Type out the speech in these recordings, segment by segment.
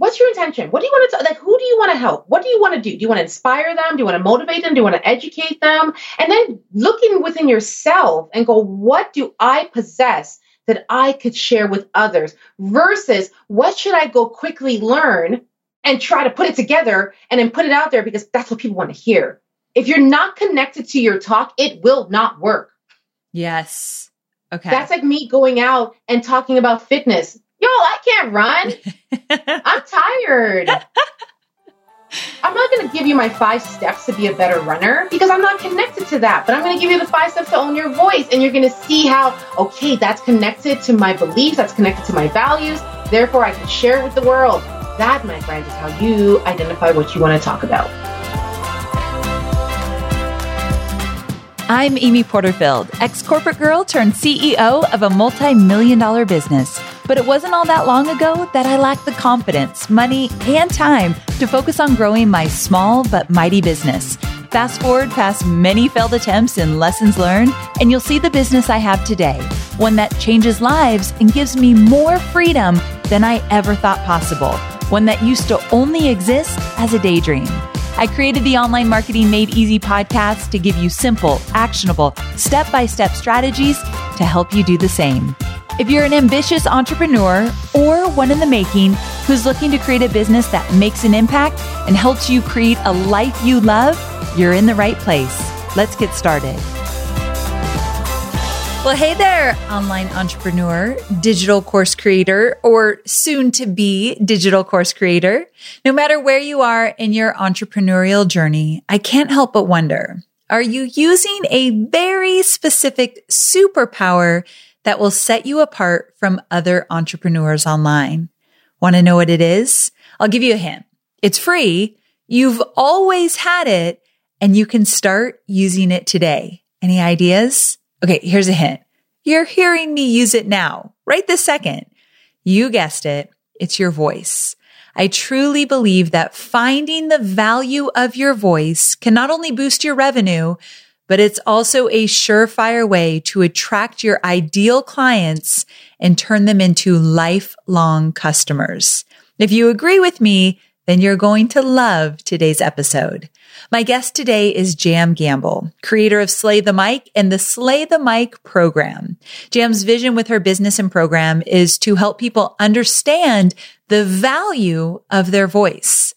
what's your intention? What do you want to like? Who do you want to help? What do you want to do? Do you want to inspire them? Do you want to motivate them? Do you want to educate them? And then looking within yourself and go, what do I possess that I could share with others? Versus what should I go quickly learn and try to put it together and then put it out there because that's what people want to hear. If you're not connected to your talk, it will not work. Yes. Okay. That's like me going out and talking about fitness. Yo, I can't run. I'm tired. I'm not going to give you my five steps to be a better runner because I'm not connected to that. But I'm going to give you the five steps to own your voice. And you're going to see how, okay, that's connected to my beliefs, that's connected to my values. Therefore, I can share it with the world. That, my friend, is how you identify what you want to talk about. I'm Amy Porterfield, ex corporate girl turned CEO of a multi million dollar business. But it wasn't all that long ago that I lacked the confidence, money, and time to focus on growing my small but mighty business. Fast forward past many failed attempts and lessons learned, and you'll see the business I have today one that changes lives and gives me more freedom than I ever thought possible, one that used to only exist as a daydream. I created the Online Marketing Made Easy podcast to give you simple, actionable, step by step strategies to help you do the same. If you're an ambitious entrepreneur or one in the making who's looking to create a business that makes an impact and helps you create a life you love, you're in the right place. Let's get started. Well, hey there, online entrepreneur, digital course creator, or soon to be digital course creator. No matter where you are in your entrepreneurial journey, I can't help but wonder, are you using a very specific superpower that will set you apart from other entrepreneurs online? Want to know what it is? I'll give you a hint. It's free. You've always had it and you can start using it today. Any ideas? Okay, here's a hint. You're hearing me use it now, right this second. You guessed it. It's your voice. I truly believe that finding the value of your voice can not only boost your revenue, but it's also a surefire way to attract your ideal clients and turn them into lifelong customers. If you agree with me, then you're going to love today's episode. My guest today is Jam Gamble, creator of Slay the Mic and the Slay the Mic program. Jam's vision with her business and program is to help people understand the value of their voice.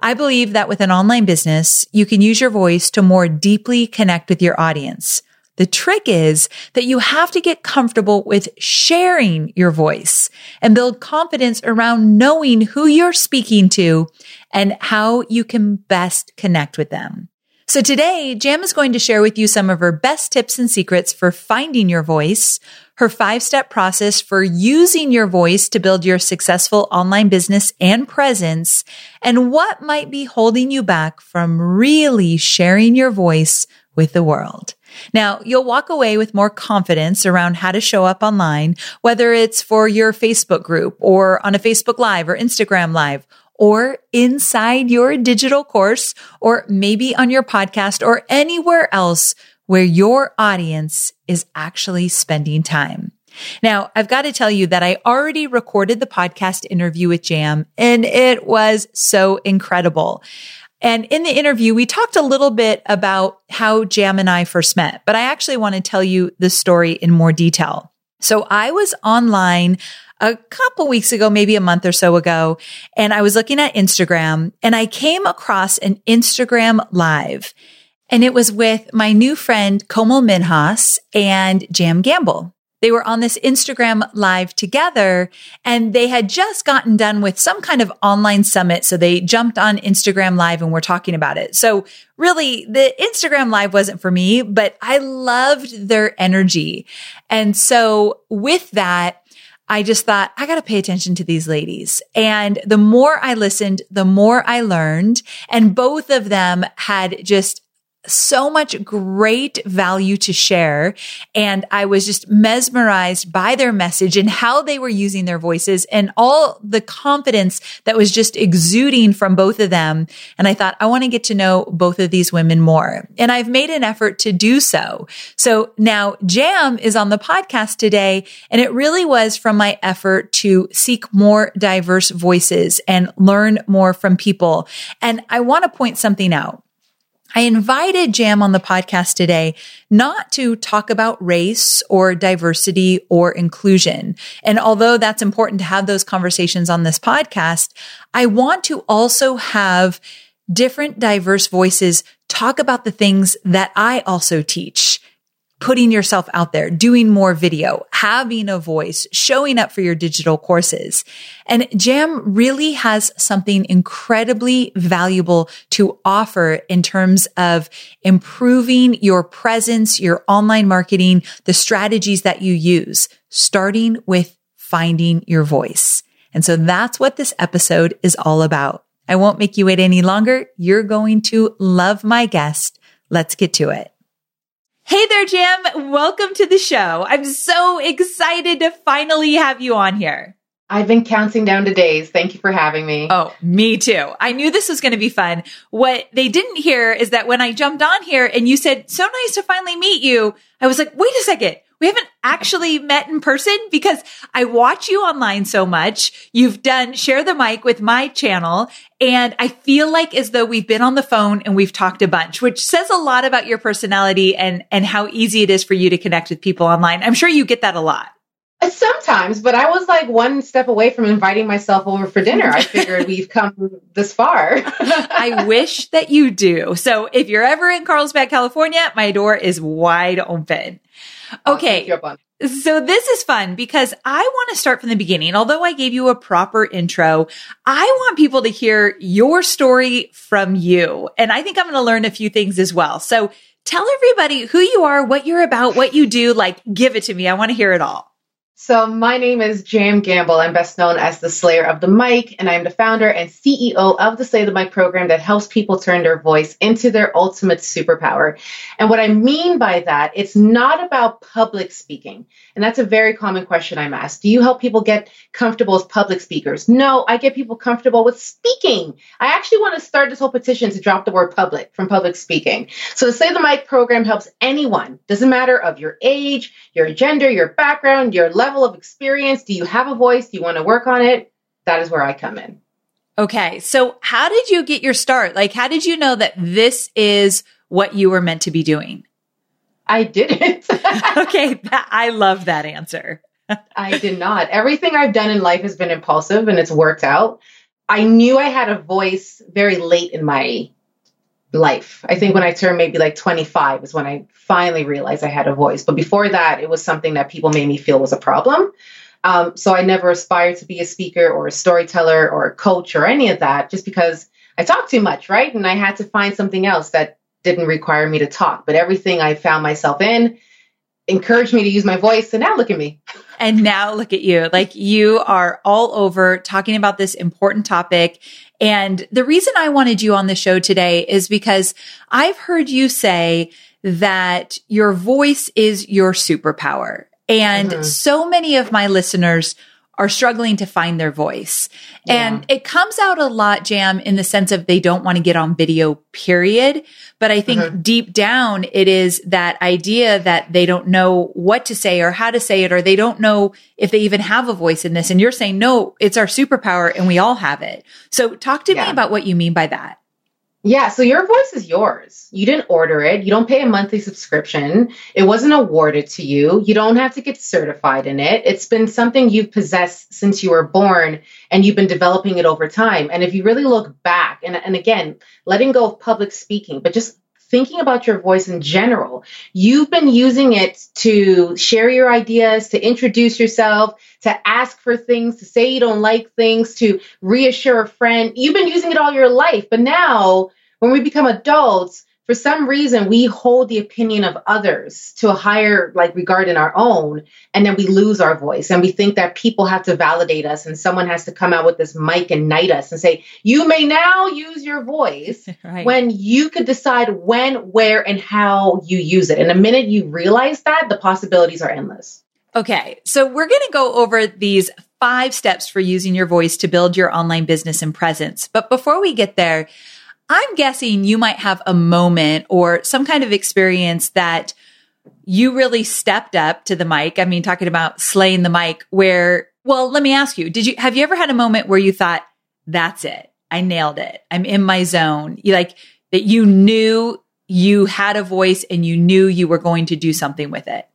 I believe that with an online business, you can use your voice to more deeply connect with your audience. The trick is that you have to get comfortable with sharing your voice and build confidence around knowing who you're speaking to and how you can best connect with them. So today, Jam is going to share with you some of her best tips and secrets for finding your voice, her five step process for using your voice to build your successful online business and presence, and what might be holding you back from really sharing your voice with the world. Now, you'll walk away with more confidence around how to show up online, whether it's for your Facebook group or on a Facebook Live or Instagram Live or inside your digital course or maybe on your podcast or anywhere else where your audience is actually spending time. Now, I've got to tell you that I already recorded the podcast interview with Jam and it was so incredible. And in the interview, we talked a little bit about how Jam and I first met, but I actually want to tell you the story in more detail. So I was online a couple weeks ago, maybe a month or so ago, and I was looking at Instagram and I came across an Instagram live and it was with my new friend Komal Minhas and Jam Gamble. They were on this Instagram live together and they had just gotten done with some kind of online summit. So they jumped on Instagram live and we're talking about it. So really the Instagram live wasn't for me, but I loved their energy. And so with that, I just thought, I got to pay attention to these ladies. And the more I listened, the more I learned. And both of them had just so much great value to share. And I was just mesmerized by their message and how they were using their voices and all the confidence that was just exuding from both of them. And I thought, I want to get to know both of these women more. And I've made an effort to do so. So now Jam is on the podcast today. And it really was from my effort to seek more diverse voices and learn more from people. And I want to point something out. I invited Jam on the podcast today not to talk about race or diversity or inclusion. And although that's important to have those conversations on this podcast, I want to also have different diverse voices talk about the things that I also teach putting yourself out there, doing more video, having a voice, showing up for your digital courses. And Jam really has something incredibly valuable to offer in terms of improving your presence, your online marketing, the strategies that you use, starting with finding your voice. And so that's what this episode is all about. I won't make you wait any longer. You're going to love my guest. Let's get to it. Hey there, Jam. Welcome to the show. I'm so excited to finally have you on here. I've been counting down the days. Thank you for having me. Oh, me too. I knew this was going to be fun. What they didn't hear is that when I jumped on here and you said, so nice to finally meet you, I was like, wait a second we haven't actually met in person because I watch you online so much. You've done share the mic with my channel and I feel like as though we've been on the phone and we've talked a bunch, which says a lot about your personality and, and how easy it is for you to connect with people online. I'm sure you get that a lot. Sometimes, but I was like one step away from inviting myself over for dinner. I figured we've come this far. I wish that you do. So if you're ever in Carlsbad, California, my door is wide open. Okay. So this is fun because I want to start from the beginning. Although I gave you a proper intro, I want people to hear your story from you. And I think I'm going to learn a few things as well. So tell everybody who you are, what you're about, what you do. Like, give it to me. I want to hear it all. So, my name is Jam Gamble. I'm best known as the Slayer of the Mic, and I'm the founder and CEO of the Slay the Mic program that helps people turn their voice into their ultimate superpower. And what I mean by that, it's not about public speaking. And that's a very common question I'm asked. Do you help people get comfortable as public speakers? No, I get people comfortable with speaking. I actually want to start this whole petition to drop the word public from public speaking. So, the Slay the Mic program helps anyone, doesn't matter of your age, your gender, your background, your level level of experience? Do you have a voice? Do you want to work on it? That is where I come in. Okay. So, how did you get your start? Like, how did you know that this is what you were meant to be doing? I didn't. okay. That, I love that answer. I did not. Everything I've done in life has been impulsive and it's worked out. I knew I had a voice very late in my life. I think when I turned maybe like 25 is when I finally realized I had a voice. But before that, it was something that people made me feel was a problem. Um, so I never aspired to be a speaker or a storyteller or a coach or any of that just because I talk too much, right? And I had to find something else that didn't require me to talk. But everything I found myself in encouraged me to use my voice. And now look at me. And now look at you. Like you are all over talking about this important topic. And the reason I wanted you on the show today is because I've heard you say that your voice is your superpower. And mm-hmm. so many of my listeners are struggling to find their voice. Yeah. And it comes out a lot, Jam, in the sense of they don't want to get on video, period. But I think mm-hmm. deep down, it is that idea that they don't know what to say or how to say it, or they don't know if they even have a voice in this. And you're saying, no, it's our superpower and we all have it. So talk to yeah. me about what you mean by that. Yeah, so your voice is yours. You didn't order it. You don't pay a monthly subscription. It wasn't awarded to you. You don't have to get certified in it. It's been something you've possessed since you were born and you've been developing it over time. And if you really look back, and, and again, letting go of public speaking, but just thinking about your voice in general. You've been using it to share your ideas, to introduce yourself, to ask for things, to say you don't like things, to reassure a friend. You've been using it all your life. But now, when we become adults, for some reason we hold the opinion of others to a higher like regard in our own and then we lose our voice and we think that people have to validate us and someone has to come out with this mic and knight us and say you may now use your voice right. when you could decide when where and how you use it. And the minute you realize that the possibilities are endless. Okay so we're going to go over these five steps for using your voice to build your online business and presence. But before we get there I'm guessing you might have a moment or some kind of experience that you really stepped up to the mic. I mean, talking about slaying the mic where, well, let me ask you, did you, have you ever had a moment where you thought, that's it. I nailed it. I'm in my zone. You like that you knew you had a voice and you knew you were going to do something with it?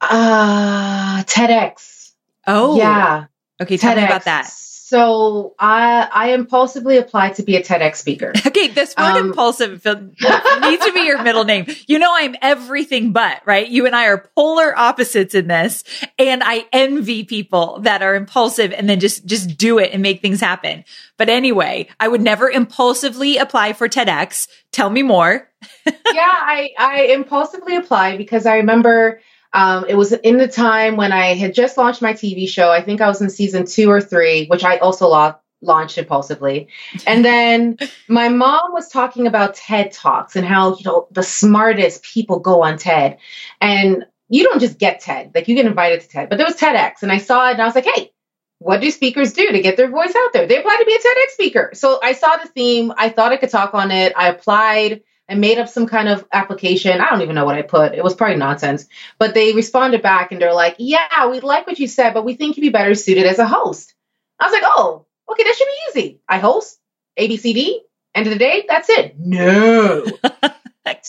Uh, TEDx. Oh, yeah. Okay. Tell TEDx. me about that. So I I impulsively applied to be a TEDx speaker. Okay, this word um, impulsive needs to be your middle name. You know I'm everything but, right? You and I are polar opposites in this, and I envy people that are impulsive and then just just do it and make things happen. But anyway, I would never impulsively apply for TEDx. Tell me more. yeah, I I impulsively applied because I remember um, it was in the time when I had just launched my TV show. I think I was in season two or three, which I also lo- launched impulsively. And then my mom was talking about TED Talks and how, you know, the smartest people go on TED. And you don't just get TED, like you get invited to TED, but there was TEDx. And I saw it and I was like, hey, what do speakers do to get their voice out there? They apply to be a TEDx speaker. So I saw the theme. I thought I could talk on it. I applied. I made up some kind of application. I don't even know what I put. It was probably nonsense. But they responded back and they're like, yeah, we like what you said, but we think you'd be better suited as a host. I was like, oh, okay, that should be easy. I host ABCD. End of the day, that's it. No.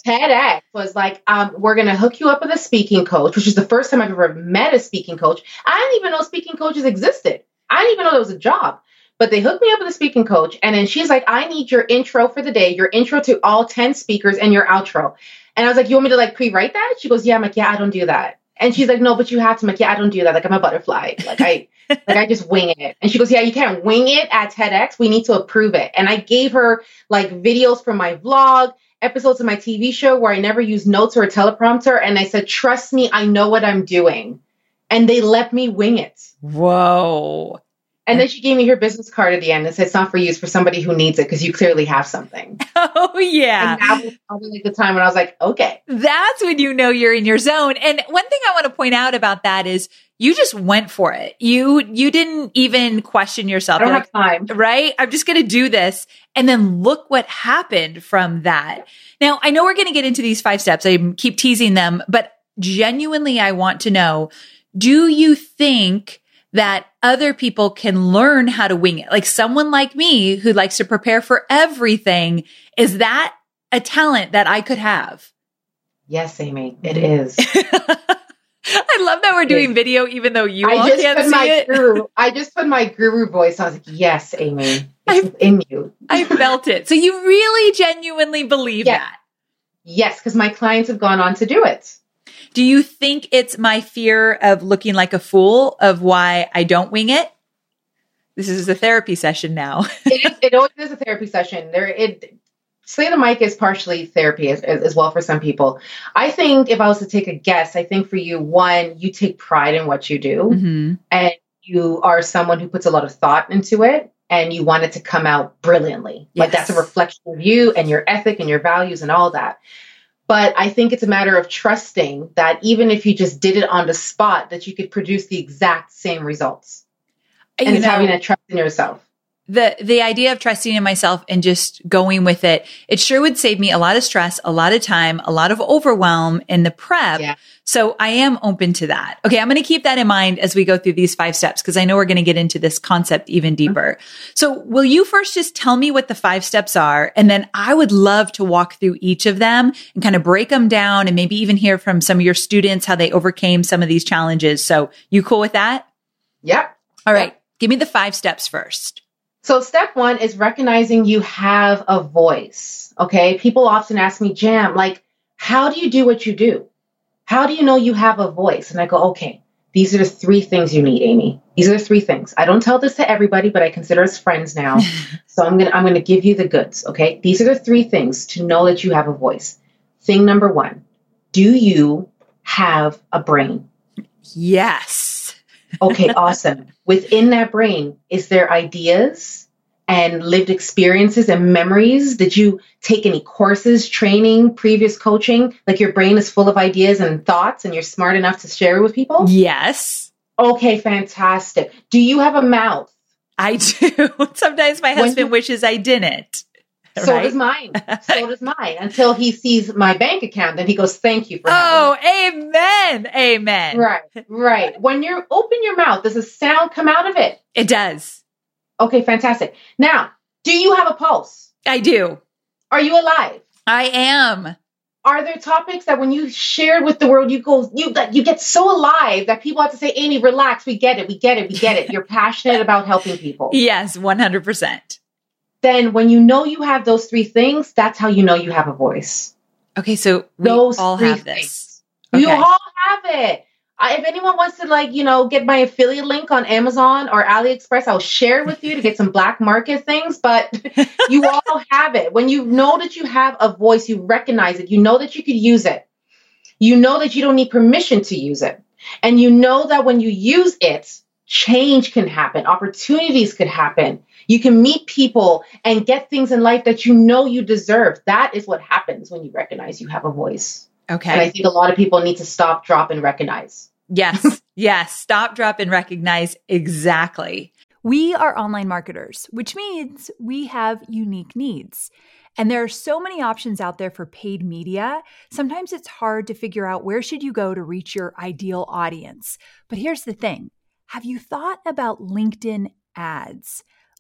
TEDx was like, um, we're going to hook you up with a speaking coach, which is the first time I've ever met a speaking coach. I didn't even know speaking coaches existed. I didn't even know there was a job. But they hooked me up with a speaking coach. And then she's like, I need your intro for the day, your intro to all 10 speakers, and your outro. And I was like, You want me to like pre write that? She goes, Yeah. I'm like, Yeah, I don't do that. And she's like, No, but you have to. I'm like, Yeah, I don't do that. Like, I'm a butterfly. Like, I. like I just wing it. And she goes, Yeah, you can't wing it at TEDx. We need to approve it. And I gave her like videos from my vlog, episodes of my TV show where I never use notes or a teleprompter. And I said, Trust me, I know what I'm doing. And they let me wing it. Whoa. And then she gave me her business card at the end and said, "It's not for you; it's for somebody who needs it because you clearly have something." Oh yeah, and that was probably like the time when I was like, "Okay." That's when you know you're in your zone. And one thing I want to point out about that is you just went for it. You you didn't even question yourself. I don't have time, right? I'm just going to do this, and then look what happened from that. Now I know we're going to get into these five steps. I keep teasing them, but genuinely, I want to know: Do you think? That other people can learn how to wing it. Like someone like me who likes to prepare for everything. Is that a talent that I could have? Yes, Amy, it is. I love that we're doing video, even though you I all can't see it. Guru, I just put my guru voice. I was like, "Yes, Amy, it's in you." I felt it. So you really, genuinely believe yeah. that? Yes, because my clients have gone on to do it. Do you think it's my fear of looking like a fool of why I don't wing it? This is a therapy session now. it, is, it always is a therapy session. There, it Slay the mic is partially therapy as, as, well for some people. I think if I was to take a guess, I think for you, one, you take pride in what you do, mm-hmm. and you are someone who puts a lot of thought into it, and you want it to come out brilliantly. Yes. Like that's a reflection of you and your ethic and your values and all that. But I think it's a matter of trusting that even if you just did it on the spot, that you could produce the exact same results. And you it's know, having that trust in yourself the the idea of trusting in myself and just going with it it sure would save me a lot of stress a lot of time a lot of overwhelm in the prep yeah. so i am open to that okay i'm going to keep that in mind as we go through these five steps because i know we're going to get into this concept even deeper mm-hmm. so will you first just tell me what the five steps are and then i would love to walk through each of them and kind of break them down and maybe even hear from some of your students how they overcame some of these challenges so you cool with that yep all right yep. give me the five steps first so, step one is recognizing you have a voice. Okay. People often ask me, Jam, like, how do you do what you do? How do you know you have a voice? And I go, okay, these are the three things you need, Amy. These are the three things. I don't tell this to everybody, but I consider us friends now. so I'm gonna I'm gonna give you the goods. Okay. These are the three things to know that you have a voice. thing number one do you have a brain? Yes. okay, awesome. Within that brain, is there ideas and lived experiences and memories? Did you take any courses, training, previous coaching? Like your brain is full of ideas and thoughts and you're smart enough to share it with people? Yes. Okay, fantastic. Do you have a mouth? I do. Sometimes my husband wishes I didn't. So right? does mine. So does mine. Until he sees my bank account, and he goes, "Thank you for." Oh, amen, amen. Right, right. When you open your mouth, does a sound come out of it? It does. Okay, fantastic. Now, do you have a pulse? I do. Are you alive? I am. Are there topics that when you share with the world, you go, you you get so alive that people have to say, Amy, relax. We get it. We get it. We get it. You're passionate about helping people. Yes, one hundred percent then when you know you have those three things, that's how you know you have a voice. Okay, so we those all have this. Okay. You all have it. I, if anyone wants to like, you know, get my affiliate link on Amazon or AliExpress, I'll share it with you to get some black market things, but you all have it. When you know that you have a voice, you recognize it, you know that you could use it. You know that you don't need permission to use it. And you know that when you use it, change can happen, opportunities could happen. You can meet people and get things in life that you know you deserve. That is what happens when you recognize you have a voice. Okay. And I think a lot of people need to stop, drop, and recognize. Yes. yes. Stop, drop, and recognize. Exactly. We are online marketers, which means we have unique needs. And there are so many options out there for paid media. Sometimes it's hard to figure out where should you go to reach your ideal audience. But here's the thing. Have you thought about LinkedIn ads?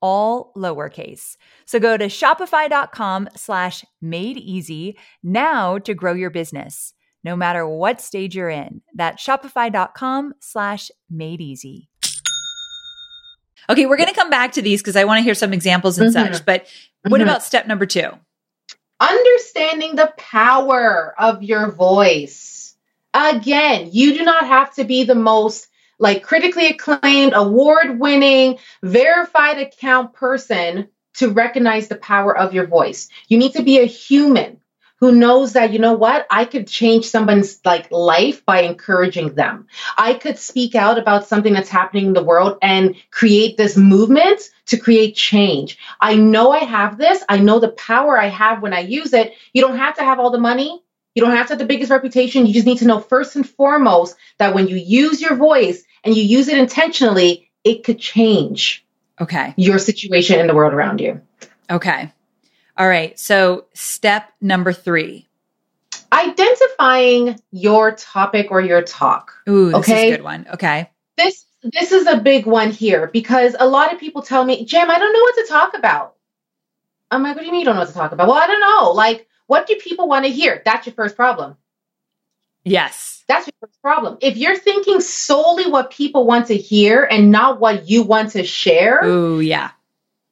all lowercase. So go to shopify.com slash made easy now to grow your business no matter what stage you're in. That's shopify.com slash made easy. Okay, we're going to come back to these because I want to hear some examples and mm-hmm. such. But what mm-hmm. about step number two? Understanding the power of your voice. Again, you do not have to be the most like critically acclaimed, award winning, verified account person to recognize the power of your voice. You need to be a human who knows that you know what? I could change someone's like life by encouraging them. I could speak out about something that's happening in the world and create this movement to create change. I know i have this. I know the power i have when i use it. You don't have to have all the money. You don't have to have the biggest reputation. You just need to know first and foremost that when you use your voice and you use it intentionally it could change Okay. your situation in the world around you Okay. All right. So step number three. identifying your topic or your talk Ooh, this Okay. is a good one. Okay. this this is a big one here because a lot of people tell me, Jam, I don't know what to talk about. I'm like, what do you mean you don't know what to talk about? Well, I don't know. Like, what do people want to hear? That's your first problem. Yes. That's your first problem. If you're thinking solely what people want to hear and not what you want to share, Ooh, yeah.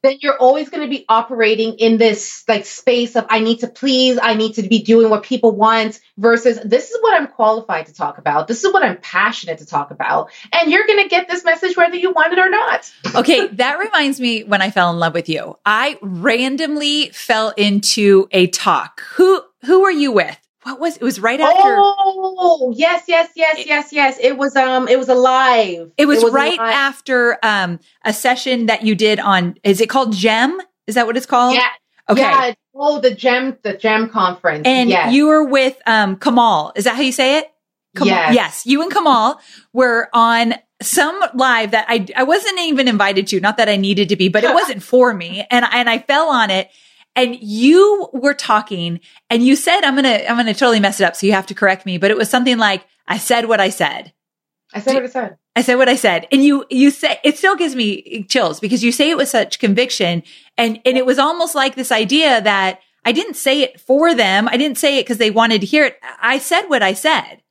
then you're always going to be operating in this like space of I need to please, I need to be doing what people want versus this is what I'm qualified to talk about. This is what I'm passionate to talk about. And you're going to get this message whether you want it or not. Okay, that reminds me when I fell in love with you. I randomly fell into a talk. Who who were you with? What was it was right after Oh, yes, yes, yes, yes, yes. It was um it was a live. it was, right live. after um a session that you did on is it called Gem? Is that what it's called? Yeah. Okay. Yeah, oh, the gem the gem conference. And yes. you were with um Kamal. Is that how you say it? Kamal. Yes. Yes. You and Kamal were on some live that I I wasn't even invited to, not that I needed to be, but it wasn't for me. And and I fell on it. And you were talking and you said, I'm gonna I'm gonna totally mess it up, so you have to correct me, but it was something like, I said what I said. I said what I said. I said what I said. And you, you say, it still gives me chills because you say it with such conviction. And, and it was almost like this idea that I didn't say it for them. I didn't say it because they wanted to hear it. I said what I said.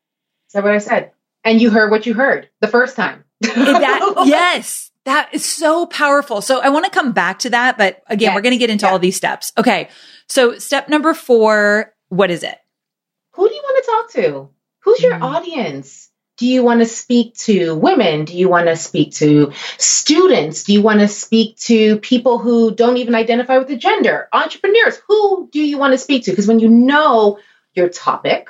said what I said. And you heard what you heard the first time. That, yes, that is so powerful. So I want to come back to that. But again, Yes. we're going to get into Yeah. all these steps. Okay. So step number four, what is it? Who do you want to talk to? Who's your Mm. audience? Do you want to speak to women? Do you want to speak to students? Do you want to speak to people who don't even identify with the gender? Entrepreneurs? Who do you want to speak to? Because when you know your topic,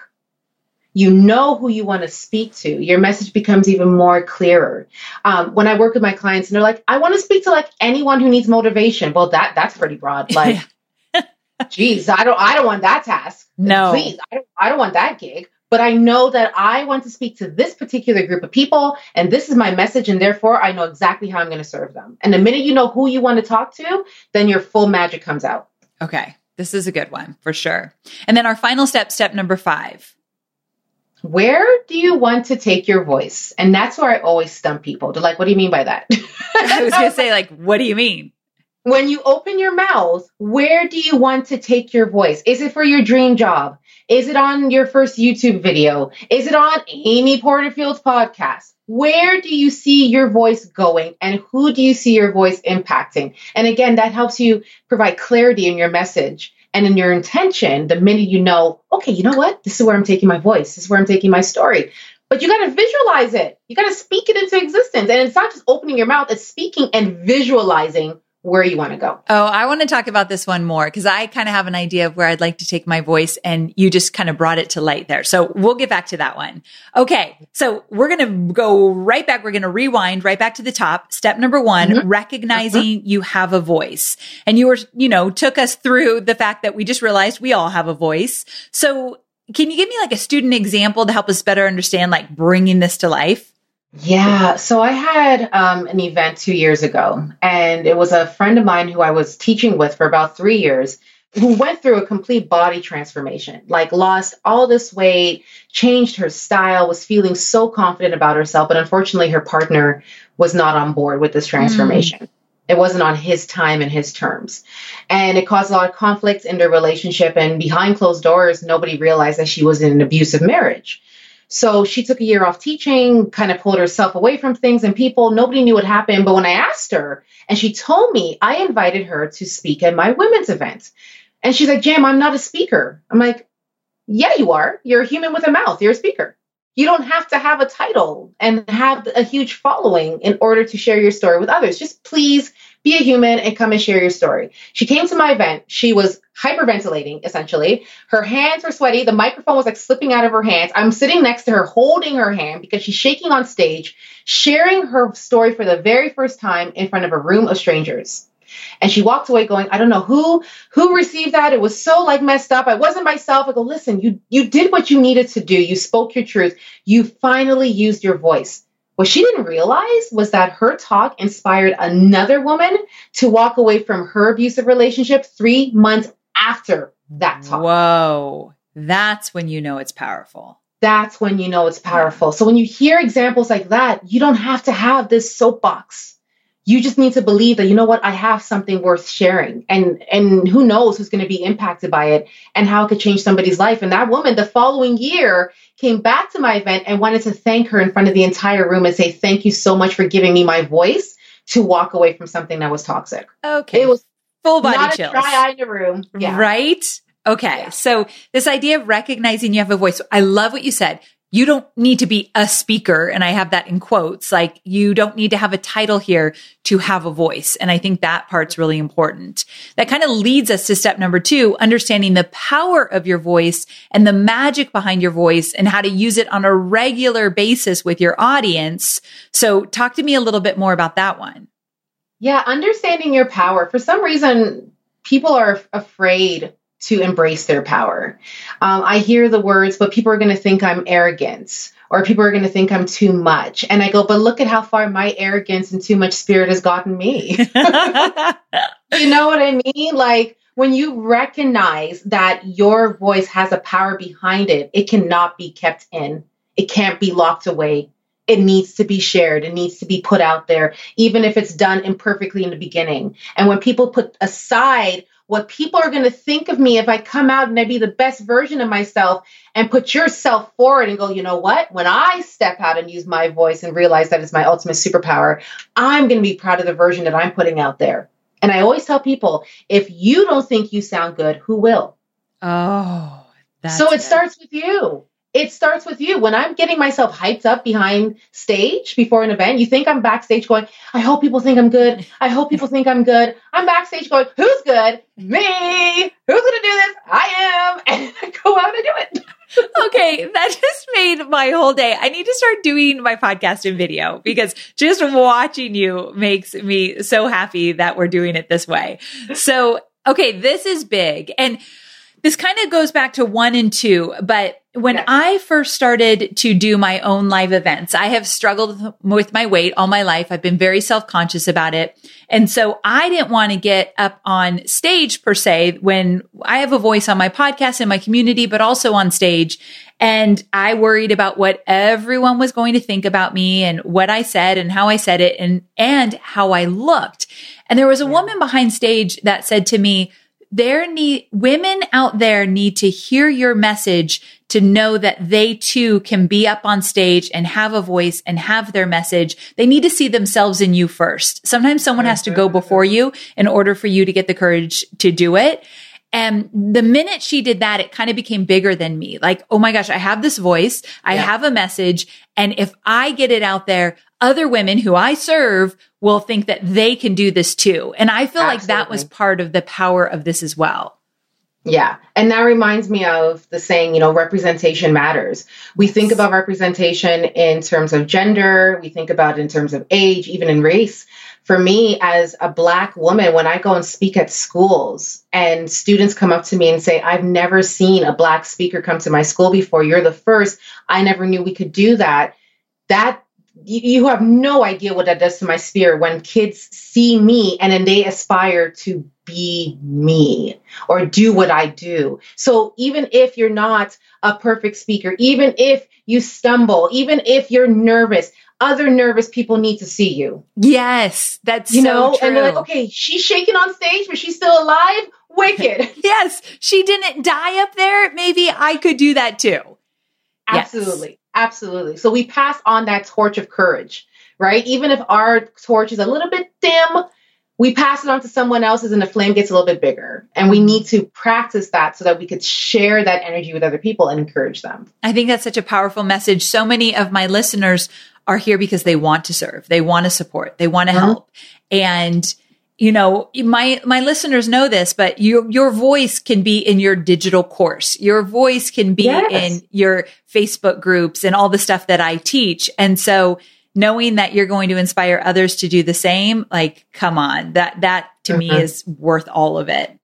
you know who you want to speak to, your message becomes even more clearer. Um, when I work with my clients and they're like, I want to speak to like anyone who needs motivation. Well, that that's pretty broad. Like, geez, I don't I don't want that task. No. Please, I don't, I don't want that gig. But I know that I want to speak to this particular group of people, and this is my message, and therefore I know exactly how I'm going to serve them. And the minute you know who you want to talk to, then your full magic comes out. Okay. This is a good one for sure. And then our final step, step number five. Where do you want to take your voice? And that's where I always stump people. They're like, what do you mean by that? I was going to say, like, what do you mean? when you open your mouth, where do you want to take your voice? Is it for your dream job? Is it on your first YouTube video? Is it on Amy Porterfield's podcast? Where do you see your voice going and who do you see your voice impacting? And again, that helps you provide clarity in your message and in your intention the minute you know, okay, you know what? This is where I'm taking my voice. This is where I'm taking my story. But you got to visualize it. You got to speak it into existence. And it's not just opening your mouth, it's speaking and visualizing where you want to go. Oh, I want to talk about this one more because I kind of have an idea of where I'd like to take my voice and you just kind of brought it to light there. So we'll get back to that one. Okay. So we're going to go right back. We're going to rewind right back to the top. Step number one, Mhm. recognizing you have a voice and you were, you know, took us through the fact that we just realized we all have a voice. So can you give me like a student example to help us better understand like bringing this to life? Yeah, so I had um, an event two years ago, and it was a friend of mine who I was teaching with for about three years who went through a complete body transformation, like lost all this weight, changed her style, was feeling so confident about herself, but unfortunately, her partner was not on board with this transformation. It wasn't on his time and his terms. And it caused a lot of conflicts in their relationship. And behind closed doors, nobody realized that she was in an abusive marriage. So she took a year off teaching, kind of pulled herself away from things and people. Nobody knew what happened. But when I asked her, and she told me, I invited her to speak at my women's event. And she's like, Jam, I'm not a speaker. I'm like, yeah, you are. You're a human with a mouth. You're a speaker. You don't have to have a title and have a huge following in order to share your story with others. Just please be a human and come and share your story. She came to my event. She was hyperventilating essentially. Her hands were sweaty. The microphone was like slipping out of her hands. I'm sitting next to her holding her hand because she's shaking on stage, sharing her story for the very first time in front of a room of strangers. And she walked away going, I don't know who who received that. It was so like messed up. I wasn't myself. I go, listen, you you did what you needed to do. You spoke your truth. You finally used your voice. What she didn't realize was that her talk inspired another woman to walk away from her abusive relationship three months after that talk. Whoa. That's when you know it's powerful. That's when you know it's powerful. So when you hear examples like that, you don't have to have this soapbox you just need to believe that you know what i have something worth sharing and and who knows who's going to be impacted by it and how it could change somebody's life and that woman the following year came back to my event and wanted to thank her in front of the entire room and say thank you so much for giving me my voice to walk away from something that was toxic okay it was full body not chills a dry eye in the room yeah. right okay yeah. so this idea of recognizing you have a voice i love what you said you don't need to be a speaker. And I have that in quotes. Like you don't need to have a title here to have a voice. And I think that part's really important. That kind of leads us to step number two, understanding the power of your voice and the magic behind your voice and how to use it on a regular basis with your audience. So talk to me a little bit more about that one. Yeah. Understanding your power. For some reason, people are afraid to embrace their power. Um, I hear the words, but people are going to think I'm arrogant or people are going to think I'm too much. And I go, but look at how far my arrogance and too much spirit has gotten me. you know what I mean? Like when you recognize that your voice has a power behind it, it cannot be kept in, it can't be locked away. It needs to be shared. It needs to be put out there, even if it's done imperfectly in the beginning. And when people put aside what people are going to think of me if I come out and I be the best version of myself and put yourself forward and go, you know what? When I step out and use my voice and realize that it's my ultimate superpower, I'm going to be proud of the version that I'm putting out there. And I always tell people if you don't think you sound good, who will? Oh, so it good. starts with you it starts with you. When I'm getting myself hyped up behind stage before an event, you think I'm backstage going, I hope people think I'm good. I hope people think I'm good. I'm backstage going, who's good? Me. Who's going to do this? I am. And I go out and do it. okay, that just made my whole day. I need to start doing my podcast in video because just watching you makes me so happy that we're doing it this way. So, okay, this is big. And this kind of goes back to one and two, but when yes. I first started to do my own live events, I have struggled with my weight all my life. I've been very self conscious about it. And so I didn't want to get up on stage per se when I have a voice on my podcast in my community, but also on stage. And I worried about what everyone was going to think about me and what I said and how I said it and, and how I looked. And there was a woman behind stage that said to me, there need women out there need to hear your message to know that they too can be up on stage and have a voice and have their message. They need to see themselves in you first. Sometimes someone has to go before you in order for you to get the courage to do it. And the minute she did that, it kind of became bigger than me. Like, oh my gosh, I have this voice. I yeah. have a message. And if I get it out there, other women who I serve will think that they can do this too. And I feel Absolutely. like that was part of the power of this as well. Yeah. And that reminds me of the saying, you know, representation matters. We think about representation in terms of gender, we think about it in terms of age, even in race for me as a black woman when i go and speak at schools and students come up to me and say i've never seen a black speaker come to my school before you're the first i never knew we could do that that you have no idea what that does to my spirit when kids see me and then they aspire to be me or do what I do. So even if you're not a perfect speaker, even if you stumble, even if you're nervous, other nervous people need to see you. Yes, that's you so know, true. and they're like, okay, she's shaking on stage, but she's still alive. Wicked. yes, she didn't die up there. Maybe I could do that too. Absolutely, yes. Absolutely. So we pass on that torch of courage, right? Even if our torch is a little bit dim, we pass it on to someone else's and the flame gets a little bit bigger. And we need to practice that so that we could share that energy with other people and encourage them. I think that's such a powerful message. So many of my listeners are here because they want to serve, they want to support, they want to mm-hmm. help. And you know, my, my listeners know this, but your, your voice can be in your digital course. Your voice can be Yes. in your Facebook groups and all the stuff that I teach. And so knowing that you're going to inspire others to do the same, like, come on, that, that to me Mhm. is worth all of it.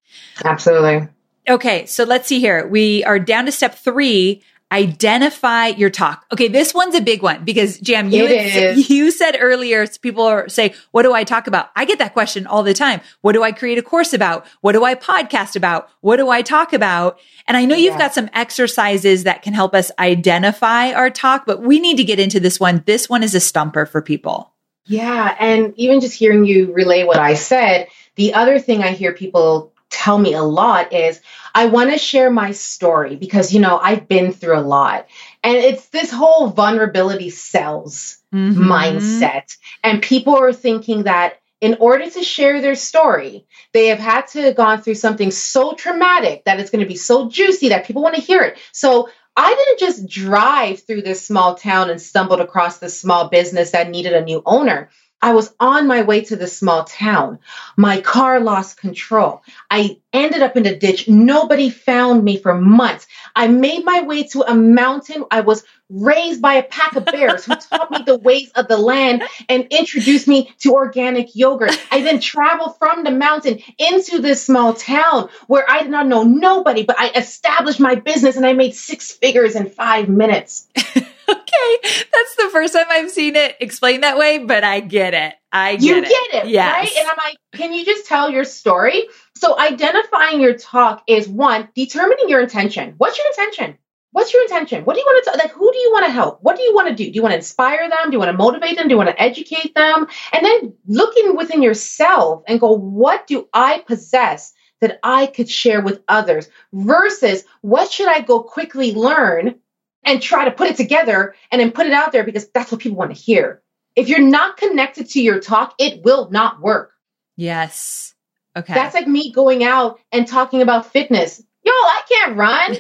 Absolutely. Okay, so let's see here. We are down to step three. Identify your talk. Okay, this one's a big one because Jam, you you said earlier, people are, say, "What do I talk about?" I get that question all the time. What do I create a course about? What do I podcast about? What do I talk about? And I know you've Yeah. got some exercises that can help us identify our talk, but we need to get into this one. This one is a stumper for people. Yeah. And even just hearing you relay what I said, the other thing I hear people tell me a lot is I want to share my story because, you know, I've been through a lot. And it's this whole vulnerability sells Mhm. mindset. And people are thinking that in order to share their story, they have had to have gone through something so traumatic that it's going to be so juicy that people want to hear it. So I didn't just drive through this small town and stumbled across this small business that needed a new owner. I was on my way to this small town. My car lost control. I ended up in a ditch. Nobody found me for months. I made my way to a mountain. I was raised by a pack of bears who taught me the ways of the land and introduced me to organic yogurt. I then traveled from the mountain into this small town where I did not know nobody, but I established my business and I made six figures in five minutes. Okay, that's the first time I've seen it explained that way, but I get it. I get you it. get it, Yes. right? And I'm like, can you just tell your story? So identifying your talk is one, determining your intention. What's your intention? What's your intention? What do you want to like? Who do you want to help? What do you want to do? Do you want to inspire them? Do you want to motivate them? Do you want to educate them? And then looking within yourself and go, what do I possess that I could share with others? Versus what should I go quickly learn and try to put it together and then put it out there because that's what people want to hear. If you're not connected to your talk, it will not work. Yes. Okay. That's like me going out and talking about fitness. Yo, I can't run.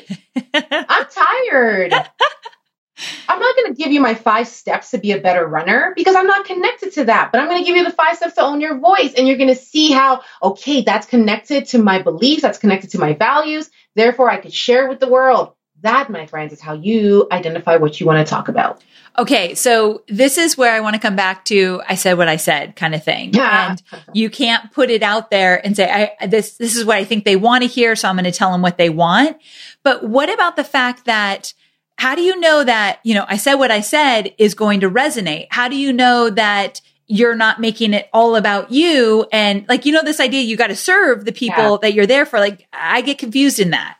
I'm tired. I'm not going to give you my five steps to be a better runner because I'm not connected to that. But I'm going to give you the five steps to own your voice. And you're going to see how, okay, that's connected to my beliefs, that's connected to my values. Therefore, I could share with the world. That, my friends, is how you identify what you want to talk about. okay. So this is where I want to come back to I said what I said kind of thing. Yeah. And you can't put it out there and say, I, this, this is what I think they want to hear. So I'm going to tell them what they want. But what about the fact that how do you know that, you know, I said what I said is going to resonate? How do you know that you're not making it all about you? And like, you know, this idea you got to serve the people Yeah. that you're there for. Like, I get confused in that.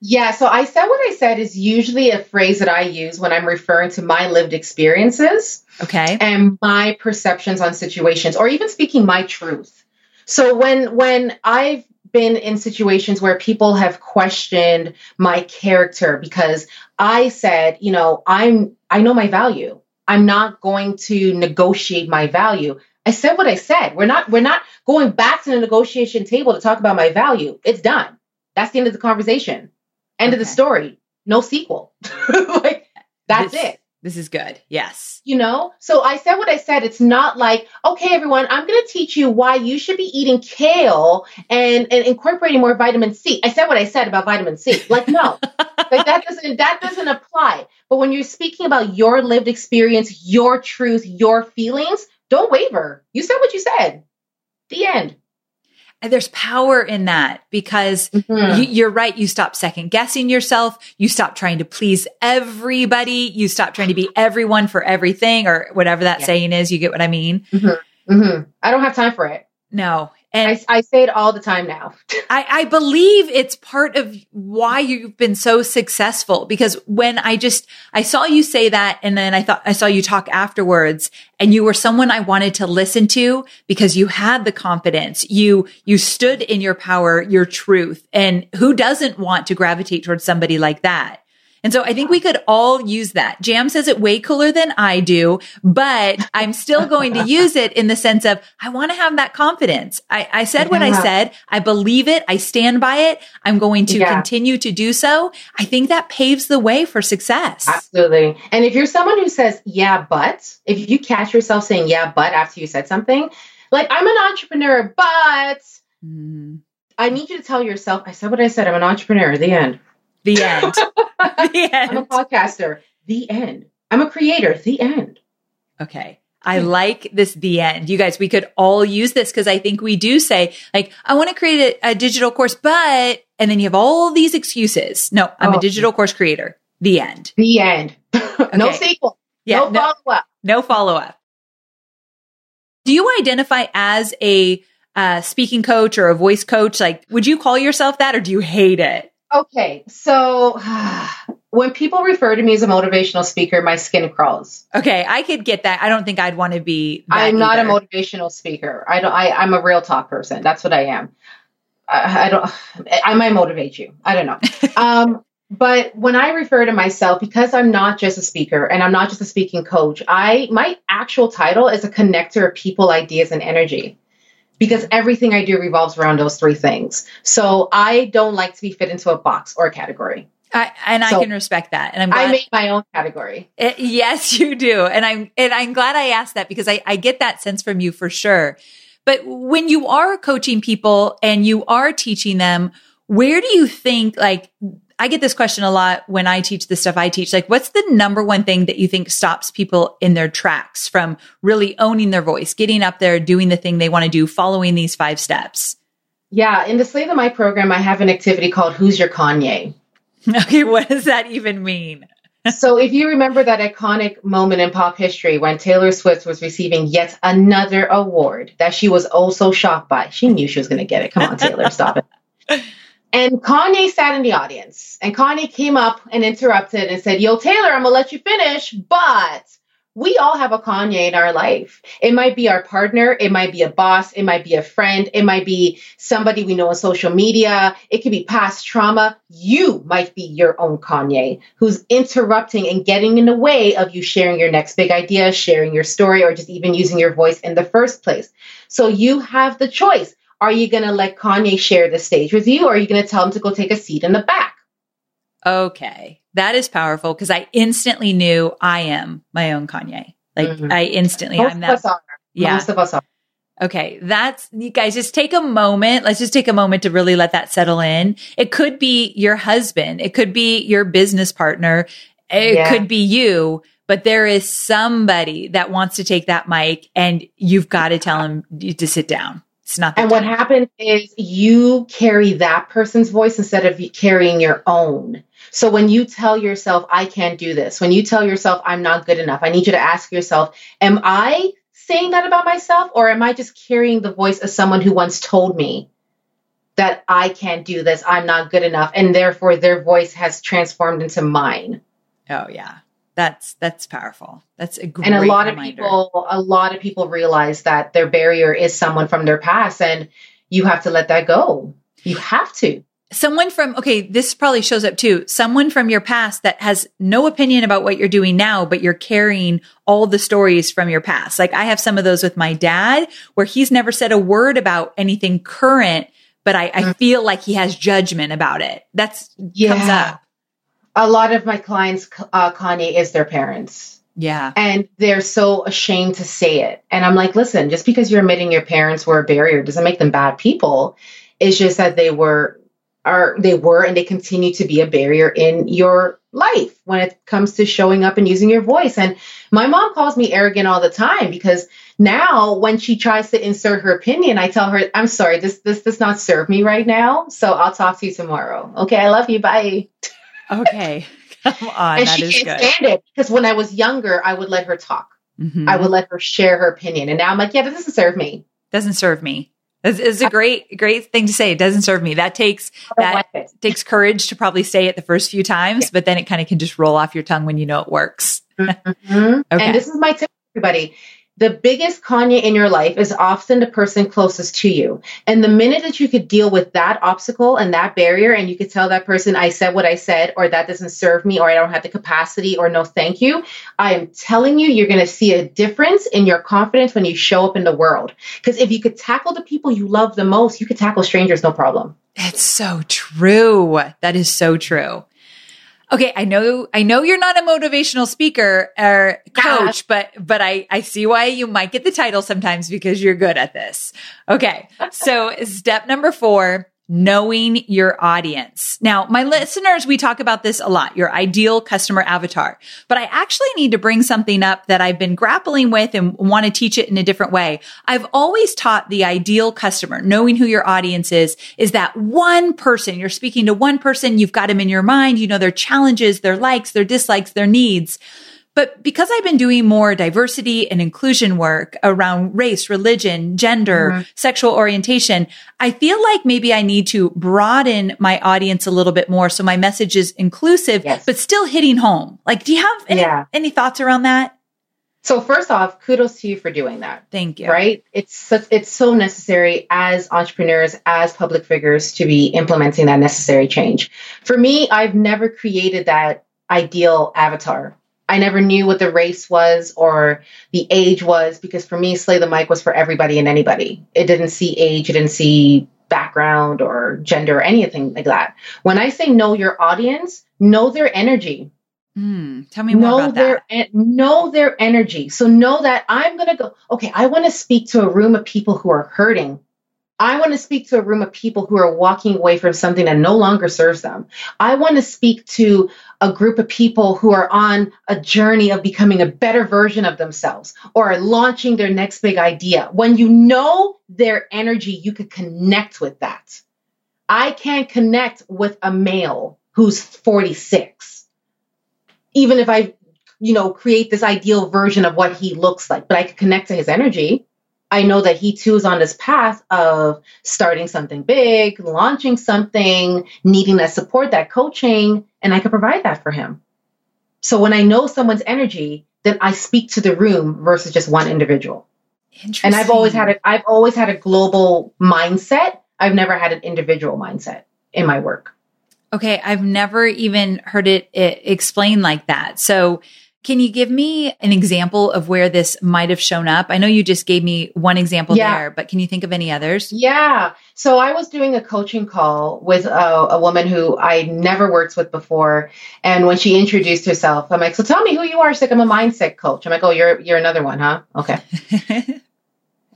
Yeah, so I said what I said is usually a phrase that I use when I'm referring to my lived experiences Okay. and my perceptions on situations or even speaking my truth. So when when I've been in situations where people have questioned my character because I said, you know, I'm I know my value. I'm not going to negotiate my value. I said what I said. We're not we're not going back to the negotiation table to talk about my value. It's done. That's the end of the conversation. End of the story. No sequel. like that's This- it. This is good. Yes. you know? So i said what i said. It's not like okay everyone i'm going to teach you why you should be eating kale and, and incorporating more vitamin c. I said what i said about vitamin c. Like no. Like that doesn't that doesn't apply. But when you're speaking about your lived experience your truth your feelings don't waver. You said what you said. The end there's power in that because Mhm. you, you're right. You stop second guessing yourself. You stop trying to please everybody. You stop trying to be everyone for everything or whatever that Yeah. saying is. You get what I mean? Mhm. i don't have time for it No. And I, I say it all the time now I, I believe it's part of why you've been so successful because when I just, I saw you say that and then I thought I saw you talk afterwards and you were someone I wanted to listen to because you had the confidence. You, you stood in your power, your truth. And who doesn't want to gravitate towards somebody like that? And so I think we could all use that. Jam says it way cooler than I do, but I'm still going to use it in the sense of I want to have that confidence. I, I said what I said. I believe it. I stand by it. I'm going to Yeah. continue to do so. I think that paves the way for success. Absolutely. And if you're someone who says, yeah, but, if you catch yourself saying, yeah, but after you said something, Like I'm an entrepreneur, but Mhm. I need you to tell yourself, I said what I said, I'm an entrepreneur, the end. The end. the I'm a podcaster, the end. I'm a creator, the end. Okay. I like this the end. You guys, we could all use this because I think we do say, like, I want to create a, a digital course, but, and then you have all these excuses. No, I'm a Oh. digital course creator. The end. The end. no sequel. Yeah. no No, follow up. no follow up. Do you identify as a uh, speaking coach or a voice coach? Like, would you call yourself that or do you hate it? Okay, so when people refer to me as a motivational speaker, my skin crawls. Okay. I could get that. I don't think I'd want to be. that I'm not either. a motivational speaker. I don't. I, I'm a real talk person. That's what I am. I, I don't. I might motivate you. I don't know. um, but when I refer to myself, because I'm not just a speaker and I'm not just a speaking coach, I my actual title is a connector of people, ideas, and energy. Because everything I do revolves around those three things. So I don't like to be fit into a box or a category. I, and I can respect that. And I'm glad. I make my own category. It- Eh, yes, you do. And I'm, and I'm glad I asked that because I, I get that sense from you for sure. But when you are coaching people and you are teaching them, where do you think, like, I get this question a lot when I teach the stuff I teach. Like, what's the number one thing that you think stops people in their tracks from really owning their voice, getting up there, doing the thing they want to do, following these five steps? Yeah, in the Slay the Mic program, I have an activity called Who's Your Kanye? Okay. What does that even mean? so if you remember that iconic moment in pop history when Taylor Swift was receiving yet another award that she was oh so shocked by, she knew she was going to get it. Come on, Taylor, stop it. And Kanye sat in the audience, and Kanye came up and interrupted and said, Yo, Taylor, I'm to let you finish, but we all have a Kanye in our life. It might be our partner, it might be a boss, it might be a friend, it might be somebody we know on social media, it could be past trauma. You might be your own Kanye who's interrupting and getting in the way of you sharing your next big idea, sharing your story, or just even using your voice in the first place. So you have the choice. Are you going to let Kanye share the stage with you, or are you going to tell him to go take a seat in the back? Okay. That is powerful because I instantly knew I am my own Kanye. Like Mhm. I instantly, Most I'm of that. us are. Yeah. Most of us are. Okay. That's you guys just take a moment. Let's just take a moment to really let that settle in. It could be your husband. It could be your business partner. It Yeah. could be you, but there is somebody that wants to take that mic and you've got to tell him to sit down. It's not. And what happens is you carry that person's voice instead of carrying your own. So when you tell yourself, I can't do this, when you tell yourself, I'm not good enough, I need you to ask yourself, am I saying that about myself or am I just carrying the voice of someone who once told me that I can't do this, I'm not good enough, and therefore their voice has transformed into mine? Oh yeah. That's, that's powerful. That's a great and a lot reminder. of people a lot of people realize that their barrier is someone from their past and you have to let that go. You have to. Someone from okay this probably shows up too. Someone from your past that has no opinion about what you're doing now but you're carrying all the stories from your past. Like i have some of those with my dad where he's never said a word about anything current but i, I Mhm. feel like he has judgment about it. That's comes up a lot of my clients uh, kanye is their parents. Yeah. And they're so ashamed to say it. And i'm like listen just because you're admitting your parents were a barrier doesn't make them bad people. It's just that they were are they were and they continue to be a barrier in your life when it comes to showing up and using your voice. And my mom calls me arrogant all the time because now when she tries to insert her opinion i tell her i'm sorry this this does not serve me right now. So i'll talk to you tomorrow. Okay i love you. Bye okay come on and that she is can't good stand it because when i was younger i would let her talk Mhm. I would let her share her opinion. And now I'm like, yeah, that doesn't serve me. doesn't serve me it's, it's a great great thing to say it doesn't serve me that takes that like takes courage to probably say it the first few times, Yeah. but then it kind of can just roll off your tongue when you know it works. Mhm. Okay. And this is my tip, everybody. The biggest Kanye in your life is often the person closest to you. And the minute that you could deal with that obstacle and that barrier, and you could tell that person, I said what I said, or that doesn't serve me, or I don't have the capacity, or no thank you, I am telling you, you're going to see a difference in your confidence when you show up in the world. Because if you could tackle the people you love the most, you could tackle strangers no problem. It's so true. That is so true. Okay, I know I know you're not a motivational speaker or coach, but but I I see why you might get the title sometimes because you're good at this. Okay. So, step number 4, knowing your audience. Now, my listeners, we talk about this a lot, your ideal customer avatar, but I actually need to bring something up that I've been grappling with and want to teach it in a different way. I've always taught the ideal customer, knowing who your audience is, is that one person, you're speaking to one person, you've got them in your mind, you know, their challenges, their likes, their dislikes, their needs. But because I've been doing more diversity and inclusion work around race, religion, gender, mm-hmm. sexual orientation, I feel like maybe I need to broaden my audience a little bit more. So my message is inclusive, yes. but still hitting home. Like, do you have any, yeah. any thoughts around that? So first off, kudos to you for doing that. Thank you. Right? It's such, it's so necessary as entrepreneurs, as public figures to be implementing that necessary change. For me, I've never created that ideal avatar I never knew what the race was or the age was because for me, Slay the Mic was for everybody and anybody. It didn't see age, it didn't see background or gender or anything like that. When I say know your audience, know their energy. Mm, tell me more know about their, that. Know their energy. So know that I'm going to go, okay, I want to speak to a room of people who are hurting. I want to speak to a room of people who are walking away from something that no longer serves them. I want to speak to a group of people who are on a journey of becoming a better version of themselves or are launching their next big idea. When you know their energy, you can connect with that. I can't connect with a male who's 46, even if I, you know, create this ideal version of what he looks like, but I can connect to his energy. I know that he too is on this path of starting something big, launching something, needing that support, that coaching, and I can provide that for him. So when I know someone's energy, then I speak to the room versus just one individual. And I've always had a I've always had a global mindset. I've never had an individual mindset in my work. Okay, I've never even heard it, it explained like that. So can you give me an example of where this might have shown up? I know you just gave me one example yeah. there, but can you think of any others? Yeah. So I was doing a coaching call with a, a, woman who I never worked with before, and when she introduced herself, I'm like, "So tell me who you are." She's like, "I'm a mindset coach." I'm like, "Oh, you're you're another one, huh?" Okay.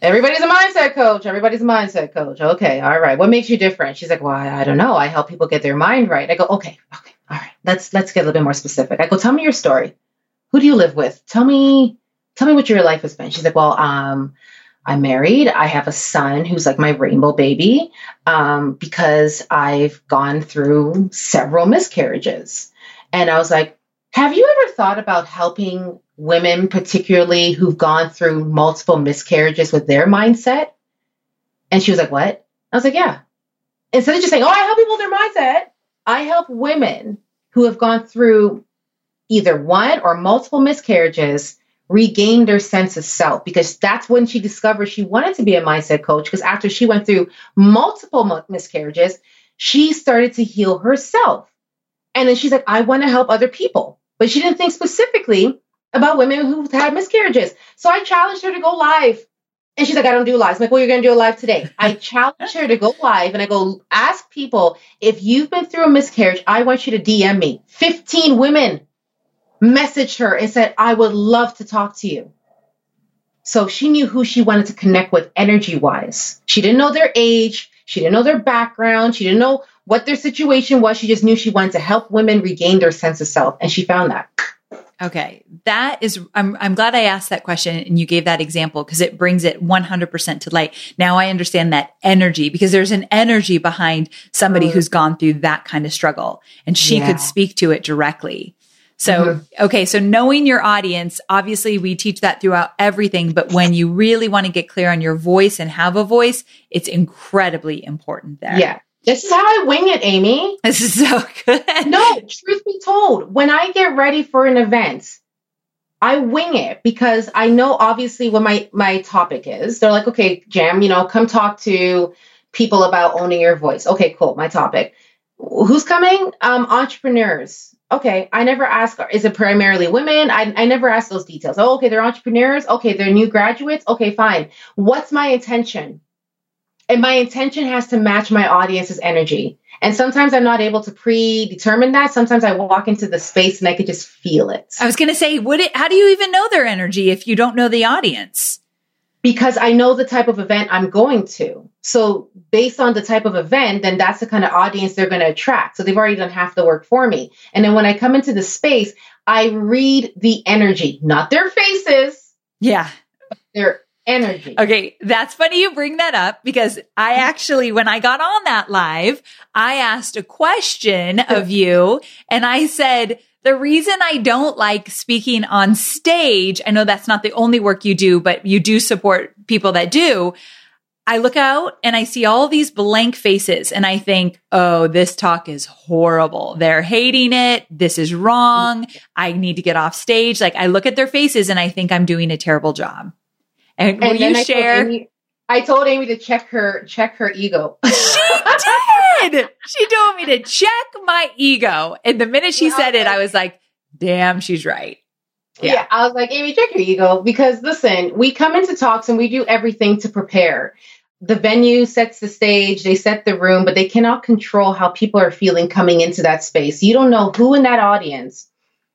Everybody's a mindset coach. Everybody's a mindset coach. Okay, all right. What makes you different? She's like, "Well, I, I don't know. I help people get their mind right." I go, "Okay, okay, all right. Let's let's get a little bit more specific." I go, "Tell me your story." Who do you live with? Tell me, tell me what your life has been. She's like, well, um, I'm married. I have a son who's like my rainbow baby um, because I've gone through several miscarriages. And I was like, have you ever thought about helping women, particularly who've gone through multiple miscarriages with their mindset? And she was like, what? I was like, yeah. Instead of just saying, oh, I help people with their mindset, I help women who have gone through either one or multiple miscarriages regained their sense of self because that's when she discovered she wanted to be a mindset coach because after she went through multiple miscarriages she started to heal herself and then she's like i want to help other people but she didn't think specifically about women who had miscarriages so i challenged her to go live and she's like, I don't do lives. I'm like, well, you're going to do a live today. I challenge her to go live and I go, ask people, if you've been through a miscarriage, I want you to DM me. 15 women messaged her and said, I would love to talk to you. So she knew who she wanted to connect with energy wise. She didn't know their age. She didn't know their background. She didn't know what their situation was. She just knew she wanted to help women regain their sense of self. And she found that. Okay. That is, I'm, I'm glad I asked that question and you gave that example because it brings it 100% to light. Now I understand that energy because there's an energy behind somebody mm. who's gone through that kind of struggle and she yeah. could speak to it directly. So, mm-hmm. okay. So knowing your audience, obviously we teach that throughout everything, but when you really want to get clear on your voice and have a voice, it's incredibly important there. Yeah. This is how I wing it, Amy. This is so good. no, truth be told, when I get ready for an event, I wing it because I know obviously what my my topic is. They're like, okay, Jam, you know, come talk to people about owning your voice. Okay, cool. My topic. Who's coming? Um, entrepreneurs okay, I never ask, is it primarily women? I, I never ask those details. Oh, okay, they're entrepreneurs. Okay, they're new graduates. Okay, fine. What's my intention? and my intention has to match my audience's energy. And sometimes I'm not able to predetermine that. Sometimes I walk into the space and I could just feel it. I was going to say, would it, how do you even know their energy if you don't know the audience? Because I know the type of event I'm going to. So based on the type of event, then that's the kind of audience they're going to attract. So they've already done half the work for me. And then when I come into the space, I read the energy, not their faces. Yeah. Their energy. Okay, that's funny you bring that up because I actually, when I got on that live, I asked a question of you and I said, the reason I don't like speaking on stage, I know that's not the only work you do, but you do support people that do. I look out and I see all these blank faces and I think, oh, this talk is horrible. They're hating it. This is wrong. I need to get off stage. Like I look at their faces and I think I'm doing a terrible job. And, will you I share? Told Amy, I told Amy to check her check her ego. she did. She told me to check my ego, and the minute she said it, I was like, "Damn, she's right." Yeah. yeah, I was like, Amy, check your ego because listen, we come into talks and we do everything to prepare. The venue sets the stage, they set the room, but they cannot control how people are feeling coming into that space. You don't know who in that audience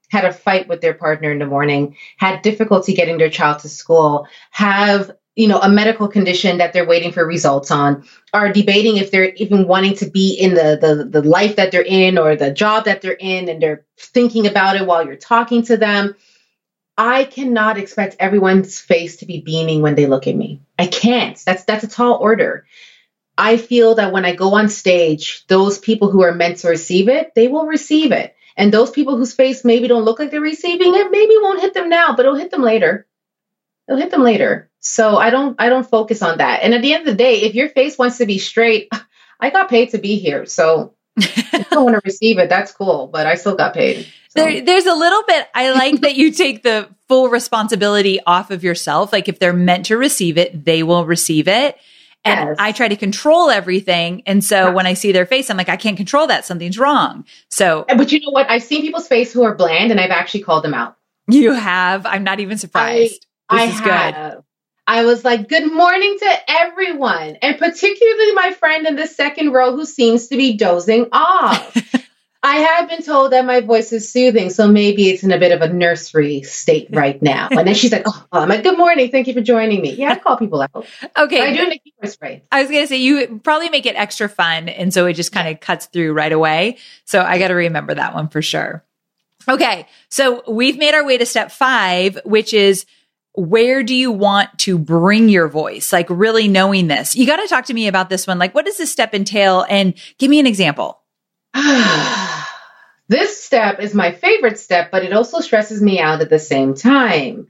had a fight with their partner in the morning, had difficulty getting their child to school, have you know a medical condition that they're waiting for results on are debating if they're even wanting to be in the, the the life that they're in or the job that they're in and they're thinking about it while you're talking to them. I cannot expect everyone's face to be beaming when they look at me. I can't. That's that's a tall order. I feel that when i go on stage those people who are meant to receive it they will receive it. And those people whose face maybe don't look like they're receiving it, maybe won't hit them now, but it'll hit them later. It'll hit them later. So I don't I don't focus on that. And at the end of the day, if your face wants to be straight, I got paid to be here. So you don't want to receive it, that's cool. But I still got paid. So. There, there's a little bit I like that you take the full responsibility off of yourself. Like if they're meant to receive it, they will receive it. And yes. I try to control everything. And so yeah. when I see their face, I'm like, I can't control that. Something's wrong. So, but you know what? I've seen people's face who are bland and I've actually called them out. You have? I'm not even surprised. I, this I is have. good. I was like, good morning to everyone, and particularly my friend in the second row who seems to be dozing off. I have been told that my voice is soothing, so maybe it's in a bit of a nursery state right now. And then she's like, "Oh, I'm like, good morning, thank you for joining me." Yeah, I call people out. Okay, I do make a spray. I was gonna say you probably make it extra fun, and so it just kind of cuts through right away. So I got to remember that one for sure. Okay, so we've made our way to step five, which is where do you want to bring your voice? Like really knowing this. You got to talk to me about this one. Like, what does this step entail? And give me an example. this step is my favorite step, but it also stresses me out at the same time.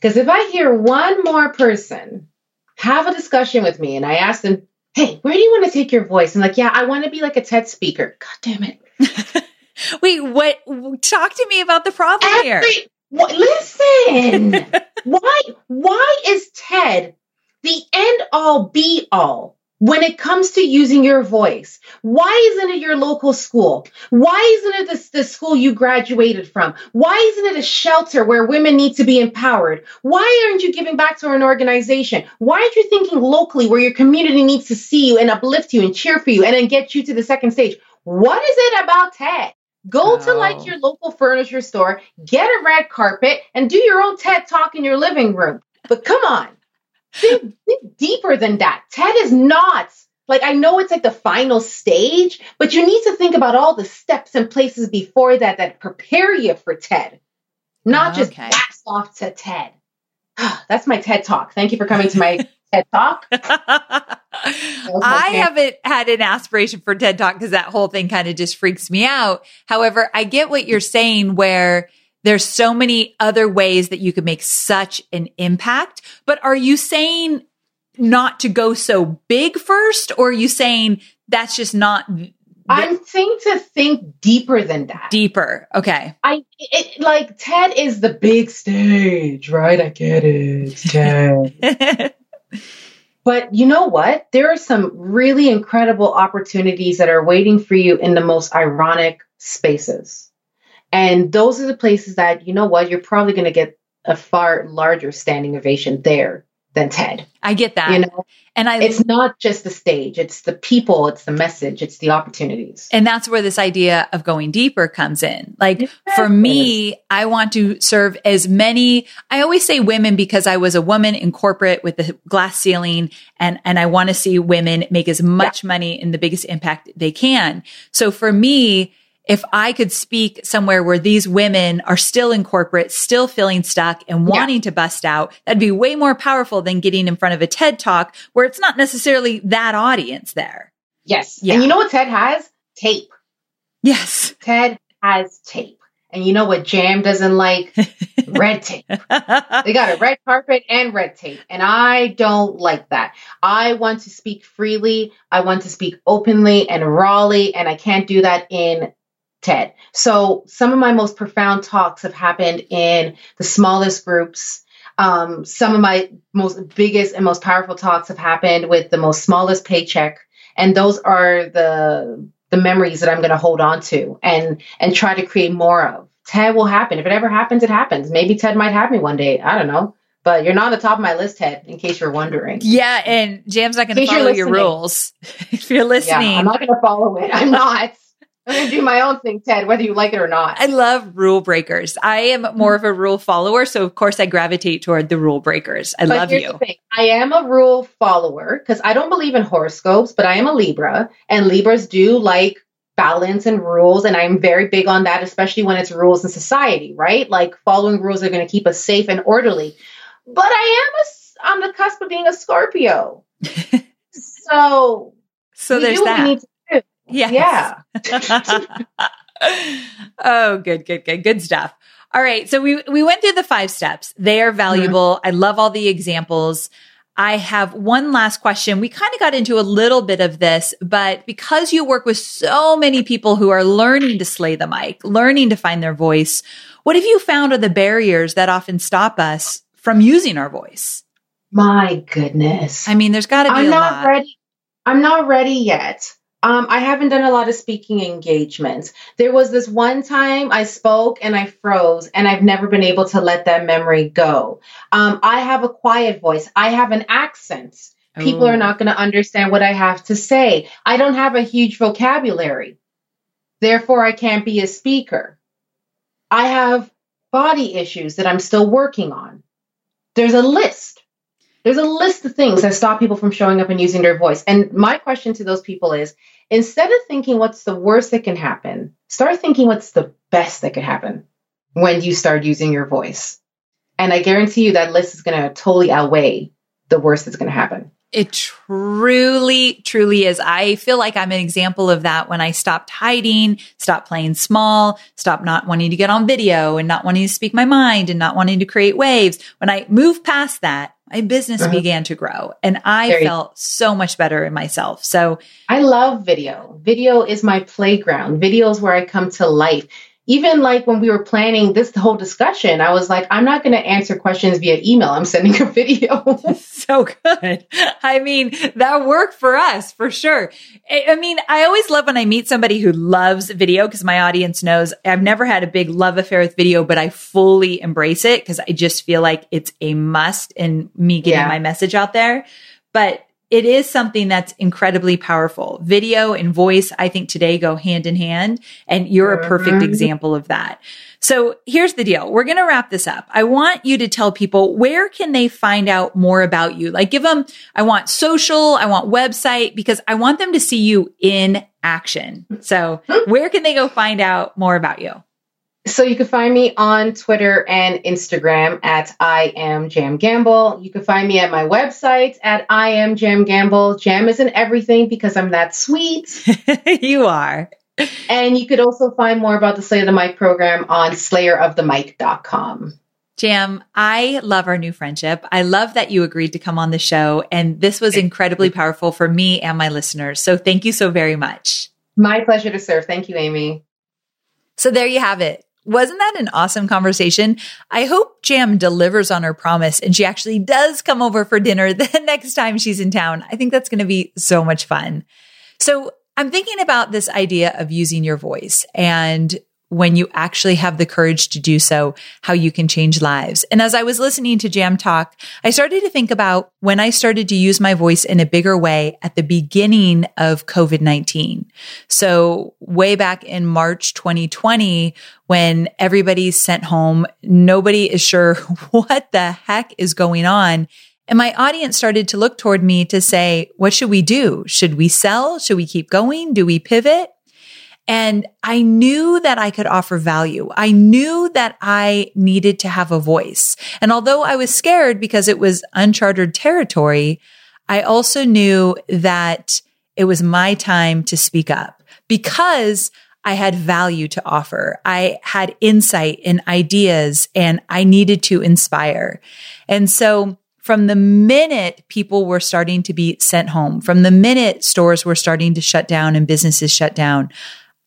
Because if I hear one more person have a discussion with me and I ask them, hey, where do you want to take your voice? And like, yeah, I want to be like a TED speaker. God damn it. Wait, what? Talk to me about the problem Every, here. What, listen, why? Why is TED the end all be all when it comes to using your voice. Why isn't it your local school? Why isn't it the, the, school you graduated from? Why isn't it a shelter where women need to be empowered? Why aren't you giving back to an organization? Why aren't you thinking locally where your community needs to see you and uplift you and cheer for you and then get you to the second stage? What is it about TED? Go oh. to like your local furniture store, get a red carpet, and do your own TED talk in your living room. But come on think, think deeper than that. TED is not like I know it's like the final stage, but you need to think about all the steps and places before that that prepare you for TED, not oh, just blast off to TED. That's my TED talk. Thank you for coming to my TED talk. Oh I haven't had an aspiration for TED talk because that whole thing kind of just freaks me out. However, I get what you're saying where there's so many other ways that you could make such an impact. But are you saying not to go so big first, or are you saying that's just not? I'm saying to think deeper than that. Deeper. Okay. I it, like TED is the big stage, right? I get it. TED. but you know what? There are some really incredible opportunities that are waiting for you in the most ironic spaces. And those are the places that, you know what, you're probably going to get a far larger standing ovation there than TED. I get that. You know, and I it's not just the stage, it's the people, it's the message, it's the opportunities. And that's where this idea of going deeper comes in. Like exactly. for me, I want to serve as many, I always say women because I was a woman in corporate with the glass ceiling and, and I want to see women make as much yeah. money and the biggest impact they can. So for me, if I could speak somewhere where these women are still in corporate, still feeling stuck and wanting yeah. to bust out, that'd be way more powerful than getting in front of a TED talk where it's not necessarily that audience there. Yes. Yeah. And you know what TED has? Tape. Yes. TED has tape. And you know what Jam doesn't like? red tape. They got a red carpet and red tape. And I don't like that. I want to speak freely. I want to speak openly and rawly. And I can't do that in TED. So some of my most profound talks have happened in the smallest groups. Um, some of my most biggest and most powerful talks have happened with the most smallest paycheck, and those are the the memories that I'm going to hold on to and and try to create more of. TED will happen. If it ever happens, it happens. Maybe TED might have me one day. I don't know. But you're not on the top of my list, Ted, in case you're wondering. Yeah, and Jam's not going to follow your rules. if you're listening. Yeah, I'm not going to follow it. I'm not. I'm going to do my own thing, Ted, whether you like it or not. I love rule breakers. I am more of a rule follower. So, of course, I gravitate toward the rule breakers. I but love you. I am a rule follower because I don't believe in horoscopes, but I am a Libra, and Libras do like balance and rules. And I'm very big on that, especially when it's rules in society, right? Like following rules are going to keep us safe and orderly. But I am a, on the cusp of being a Scorpio. so, so there's that. We need to do Yes. Yeah. oh, good, good, good, good stuff. All right. So we, we went through the five steps. They are valuable. Mm-hmm. I love all the examples. I have one last question. We kind of got into a little bit of this, but because you work with so many people who are learning to slay the mic, learning to find their voice, what have you found are the barriers that often stop us from using our voice? My goodness. I mean, there's got to be I'm not lot. ready. I'm not ready yet. Um, I haven't done a lot of speaking engagements. There was this one time I spoke and I froze, and I've never been able to let that memory go. Um, I have a quiet voice, I have an accent. People are not going to understand what I have to say. I don't have a huge vocabulary. Therefore, I can't be a speaker. I have body issues that I'm still working on. There's a list. There's a list of things that stop people from showing up and using their voice. And my question to those people is instead of thinking what's the worst that can happen, start thinking what's the best that could happen when you start using your voice. And I guarantee you that list is going to totally outweigh the worst that's going to happen. It truly, truly is. I feel like I'm an example of that when I stopped hiding, stopped playing small, stopped not wanting to get on video and not wanting to speak my mind and not wanting to create waves. When I moved past that, my business uh-huh. began to grow and I felt so much better in myself. So I love video. Video is my playground. Video is where I come to life even like when we were planning this whole discussion, I was like, I'm not going to answer questions via email. I'm sending a video. so good. I mean, that worked for us for sure. I mean, I always love when I meet somebody who loves video because my audience knows I've never had a big love affair with video, but I fully embrace it because I just feel like it's a must in me getting yeah. my message out there. But it is something that's incredibly powerful. Video and voice, I think today go hand in hand. And you're a perfect mm-hmm. example of that. So here's the deal. We're going to wrap this up. I want you to tell people where can they find out more about you? Like give them, I want social, I want website because I want them to see you in action. So where can they go find out more about you? So you can find me on Twitter and Instagram at I am Jam Gamble. You can find me at my website at I am Jam Gamble. Jam is in everything because I'm that sweet. you are. And you could also find more about the Slayer of the Mic program on slayerofthemic.com. Jam, I love our new friendship. I love that you agreed to come on the show. And this was incredibly powerful for me and my listeners. So thank you so very much. My pleasure to serve. Thank you, Amy. So there you have it. Wasn't that an awesome conversation? I hope Jam delivers on her promise and she actually does come over for dinner the next time she's in town. I think that's going to be so much fun. So I'm thinking about this idea of using your voice and when you actually have the courage to do so, how you can change lives. And as I was listening to Jam Talk, I started to think about when I started to use my voice in a bigger way at the beginning of COVID-19. So way back in March 2020, when everybody's sent home, nobody is sure what the heck is going on. And my audience started to look toward me to say, what should we do? Should we sell? Should we keep going? Do we pivot? And I knew that I could offer value. I knew that I needed to have a voice. And although I was scared because it was uncharted territory, I also knew that it was my time to speak up because I had value to offer. I had insight and ideas and I needed to inspire. And so from the minute people were starting to be sent home, from the minute stores were starting to shut down and businesses shut down,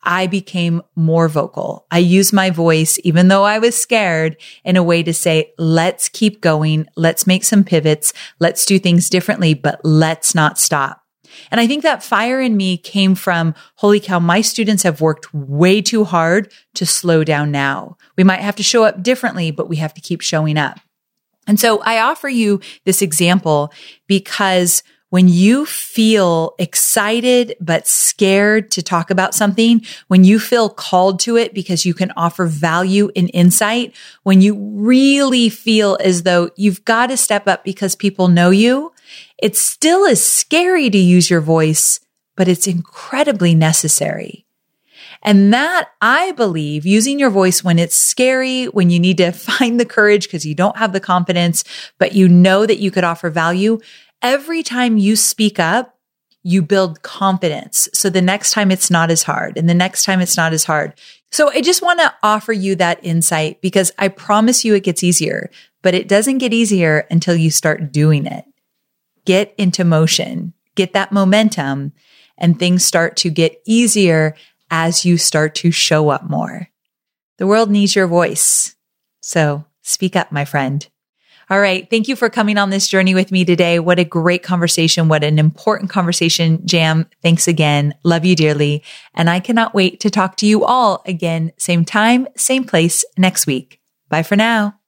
I became more vocal. I used my voice, even though I was scared in a way to say, let's keep going. Let's make some pivots. Let's do things differently, but let's not stop. And I think that fire in me came from, holy cow, my students have worked way too hard to slow down now. We might have to show up differently, but we have to keep showing up. And so I offer you this example because when you feel excited but scared to talk about something, when you feel called to it because you can offer value and insight, when you really feel as though you've got to step up because people know you, it still is scary to use your voice, but it's incredibly necessary. And that I believe using your voice when it's scary, when you need to find the courage because you don't have the confidence, but you know that you could offer value, every time you speak up, you build confidence. So the next time it's not as hard and the next time it's not as hard. So I just want to offer you that insight because I promise you it gets easier, but it doesn't get easier until you start doing it. Get into motion, get that momentum and things start to get easier as you start to show up more. The world needs your voice. So speak up, my friend. All right. Thank you for coming on this journey with me today. What a great conversation. What an important conversation. Jam. Thanks again. Love you dearly. And I cannot wait to talk to you all again, same time, same place next week. Bye for now.